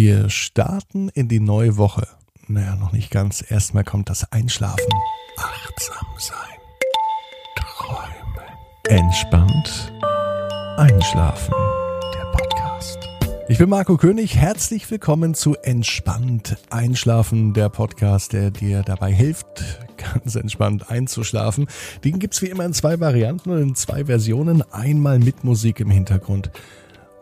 Wir starten in die neue Woche. Naja, noch nicht ganz. Erstmal kommt das Einschlafen. Achtsam sein. Träumen. Entspannt. Einschlafen. Der Podcast. Ich bin Marco König. Herzlich willkommen zu Entspannt Einschlafen. Der Podcast, der dir dabei hilft, ganz entspannt einzuschlafen. Den gibt's wie immer in zwei Varianten und in zwei Versionen. Einmal mit Musik im Hintergrund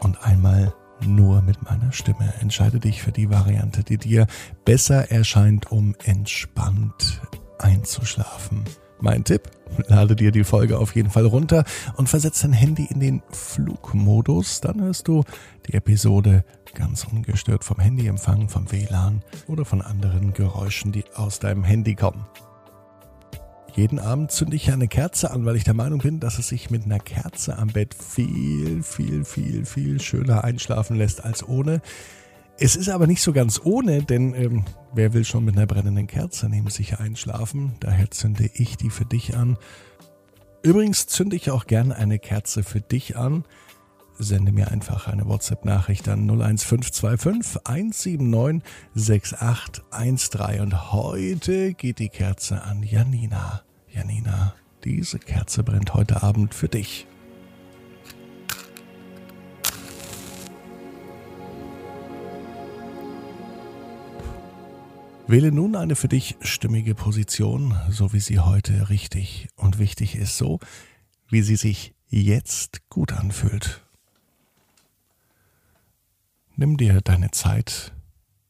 und einmal nur mit meiner Stimme. Entscheide dich für die Variante, die dir besser erscheint, um entspannt einzuschlafen. Mein Tipp, lade dir die Folge auf jeden Fall runter und versetze dein Handy in den Flugmodus. Dann hörst du die Episode ganz ungestört vom Handyempfang, vom WLAN oder von anderen Geräuschen, die aus deinem Handy kommen. Jeden Abend zünde ich eine Kerze an, weil ich der Meinung bin, dass es sich mit einer Kerze am Bett viel, viel, viel, viel schöner einschlafen lässt als ohne. Es ist aber nicht so ganz ohne, denn ähm, wer will schon mit einer brennenden Kerze neben sich einschlafen? Daher zünde ich die für dich an. Übrigens zünde ich auch gerne eine Kerze für dich an. Sende mir einfach eine WhatsApp-Nachricht an 01525 179 6813 und heute geht die Kerze an Janina. Janina, diese Kerze brennt heute Abend für dich. Wähle nun eine für dich stimmige Position, so wie sie heute richtig und wichtig ist, so wie sie sich jetzt gut anfühlt. Nimm dir deine Zeit,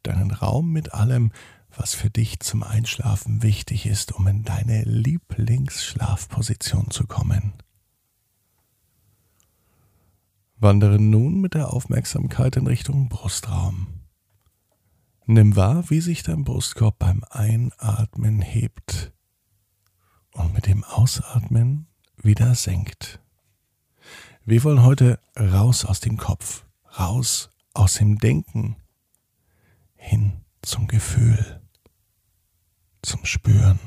deinen Raum mit allem, was für dich zum Einschlafen wichtig ist, um in deine Lieblingsschlafposition zu kommen. Wandere nun mit der Aufmerksamkeit in Richtung Brustraum. Nimm wahr, wie sich dein Brustkorb beim Einatmen hebt und mit dem Ausatmen wieder senkt. Wir wollen heute raus aus dem Kopf, raus aus dem Denken, hin zum Gefühl zum Spüren,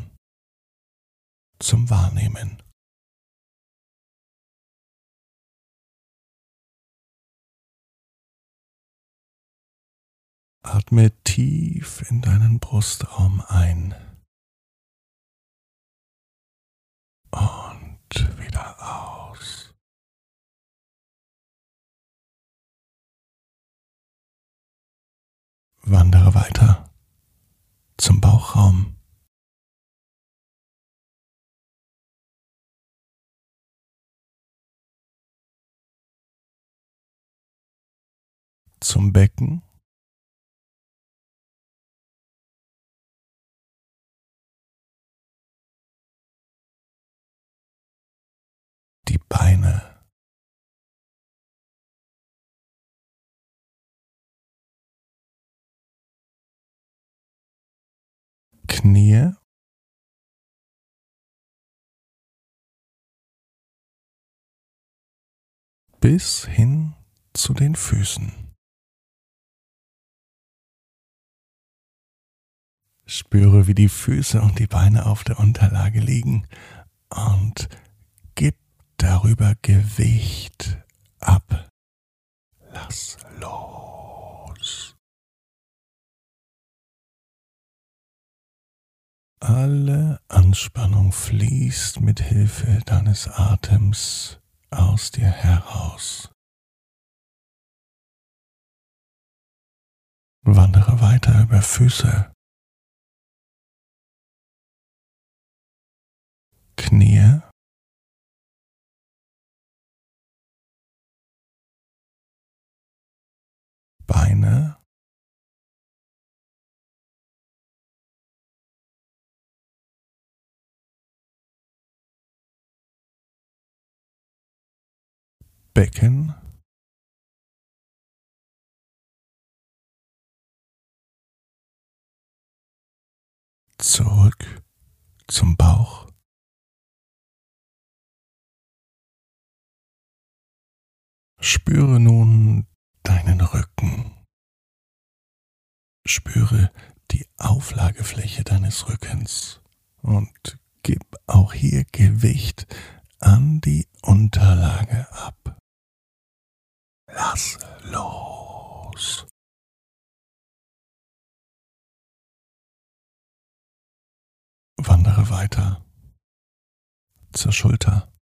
zum Wahrnehmen. Atme tief in deinen Brustraum ein und wieder aus. Wandere weiter zum Bauchraum. Zum Becken. Die Beine. Knie. bis hin zu den Füßen. Spüre, wie die Füße und die Beine auf der Unterlage liegen und gib darüber Gewicht ab. Lass los. Alle Anspannung fließt mit Hilfe deines Atems aus dir heraus. Wandere weiter über Füße, Knie, Beine, Becken, zurück zum Bauch. Spüre nun deinen Rücken. Spüre die Auflagefläche deines Rückens und gib auch hier Gewicht an die Unterlage ab. Lass los. Wandere weiter zur Schulter.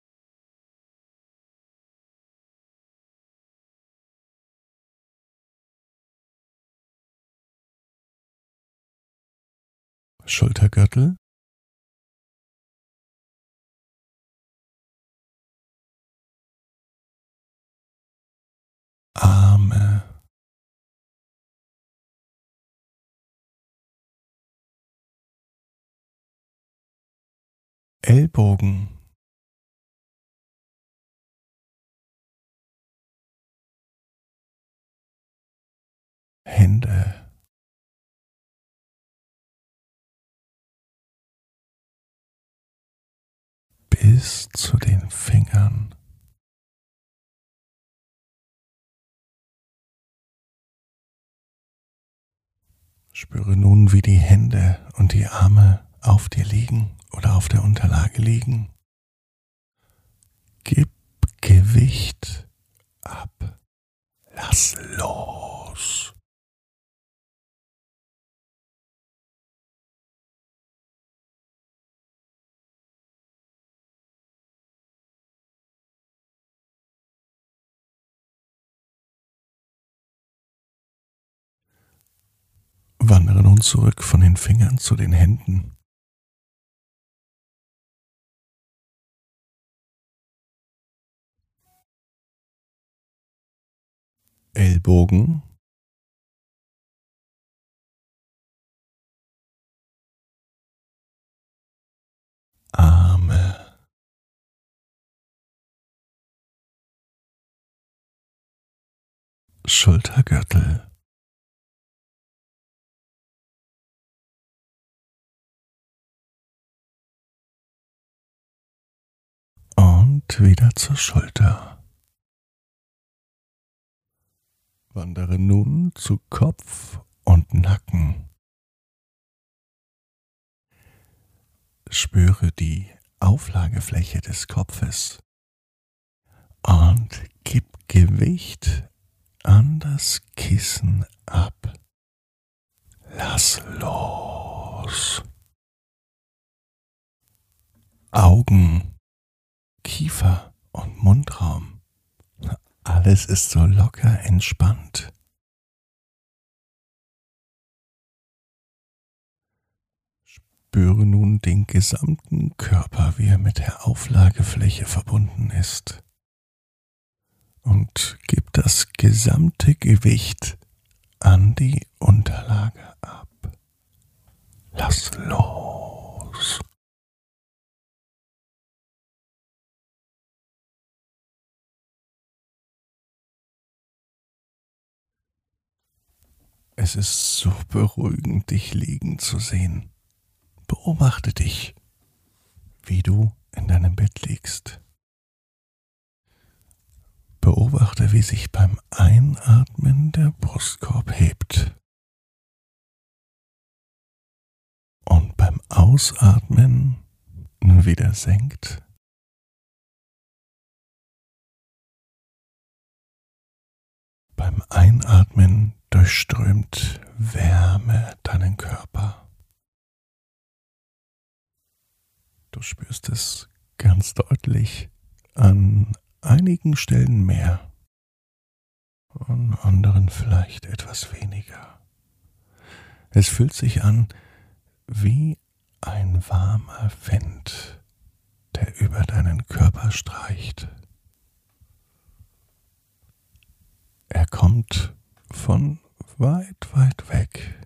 Schultergürtel. Arme. Ellbogen. Hände. Bis zu den Fingern. Spüre nun, wie die Hände und die Arme auf dir liegen oder auf der Unterlage liegen. Gib Gewicht ab. Lass los. Wandere nun zurück von den Fingern zu den Händen. Ellbogen. Arme. Schultergürtel. Und wieder zur Schulter. Wandere nun zu Kopf und Nacken. Spüre die Auflagefläche des Kopfes und gib Gewicht an das Kissen ab. Lass los. Augen Kiefer und Mundraum. Alles ist so locker entspannt. Spüre nun den gesamten Körper, wie er mit der Auflagefläche verbunden ist. Und gib das gesamte Gewicht an die Unterlage ab. Lass los. Es ist so beruhigend, dich liegen zu sehen. Beobachte dich, wie du in deinem Bett liegst. Beobachte, wie sich beim Einatmen der Brustkorb hebt und beim Ausatmen wieder senkt. Beim Einatmen durchströmt Wärme deinen Körper. Du spürst es ganz deutlich an einigen Stellen mehr, an anderen vielleicht etwas weniger. Es fühlt sich an wie ein warmer Wind, der über deinen Körper streicht. Er kommt von weit, weit weg.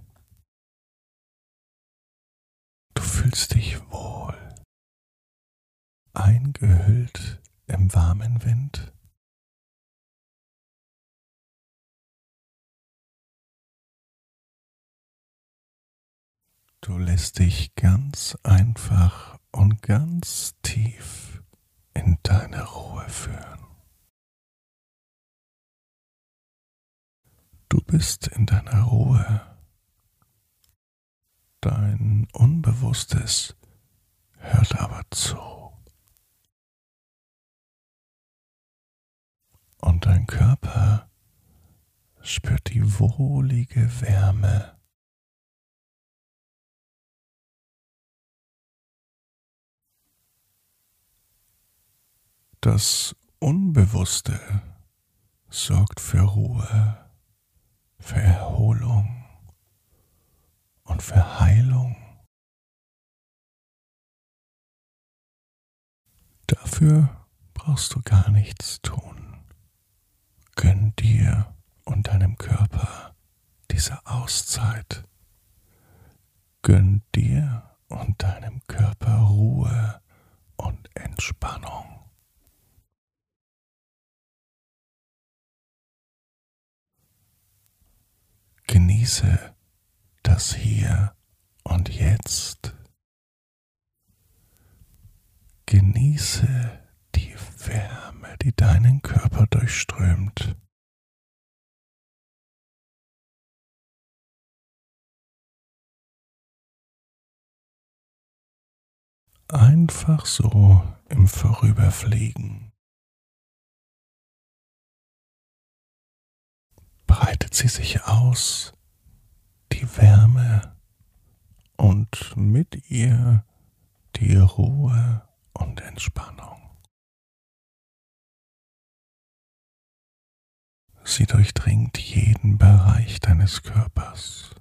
Du fühlst dich wohl, eingehüllt im warmen Wind. Du lässt dich ganz einfach und ganz tief in deine Ruhe führen. bist in deiner Ruhe. Dein Unbewusstes hört aber zu. Und dein Körper spürt die wohlige Wärme. Das Unbewusste sorgt für Ruhe für Erholung und für Heilung. Dafür brauchst du gar nichts tun. Gönn dir und deinem Körper diese Auszeit. Gönn dir und deinem Körper Ruhe und Entspannung. Genieße das Hier und Jetzt. Genieße die Wärme, die deinen Körper durchströmt. Einfach so im Vorüberfliegen. Breitet sie sich aus, die Wärme und mit ihr die Ruhe und Entspannung. Sie durchdringt jeden Bereich deines Körpers.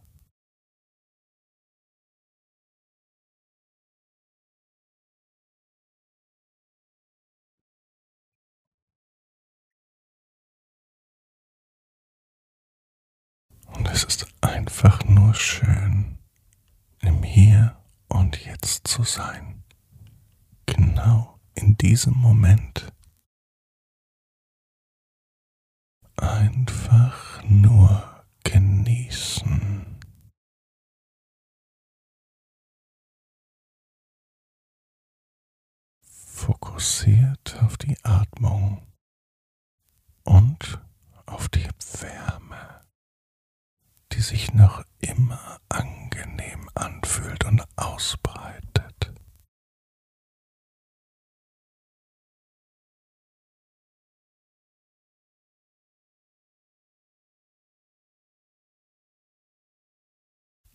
Es ist einfach nur schön, im Hier und Jetzt zu sein. Genau in diesem Moment. Einfach nur genießen. Fokussiert auf die Atmung und auf die Wärme, die sich noch immer angenehm anfühlt und ausbreitet.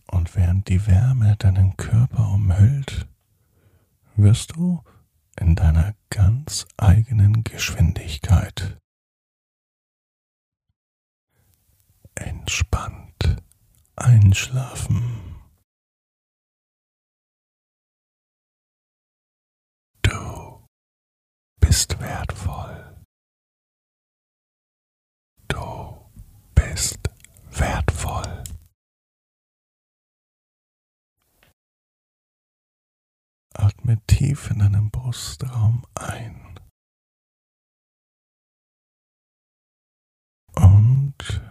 Und während die Wärme deinen Körper umhüllt, wirst du in deiner ganz eigenen Geschwindigkeit entspannt einschlafen. Du bist wertvoll. Du bist wertvoll. Atme tief in deinen Brustraum ein. Und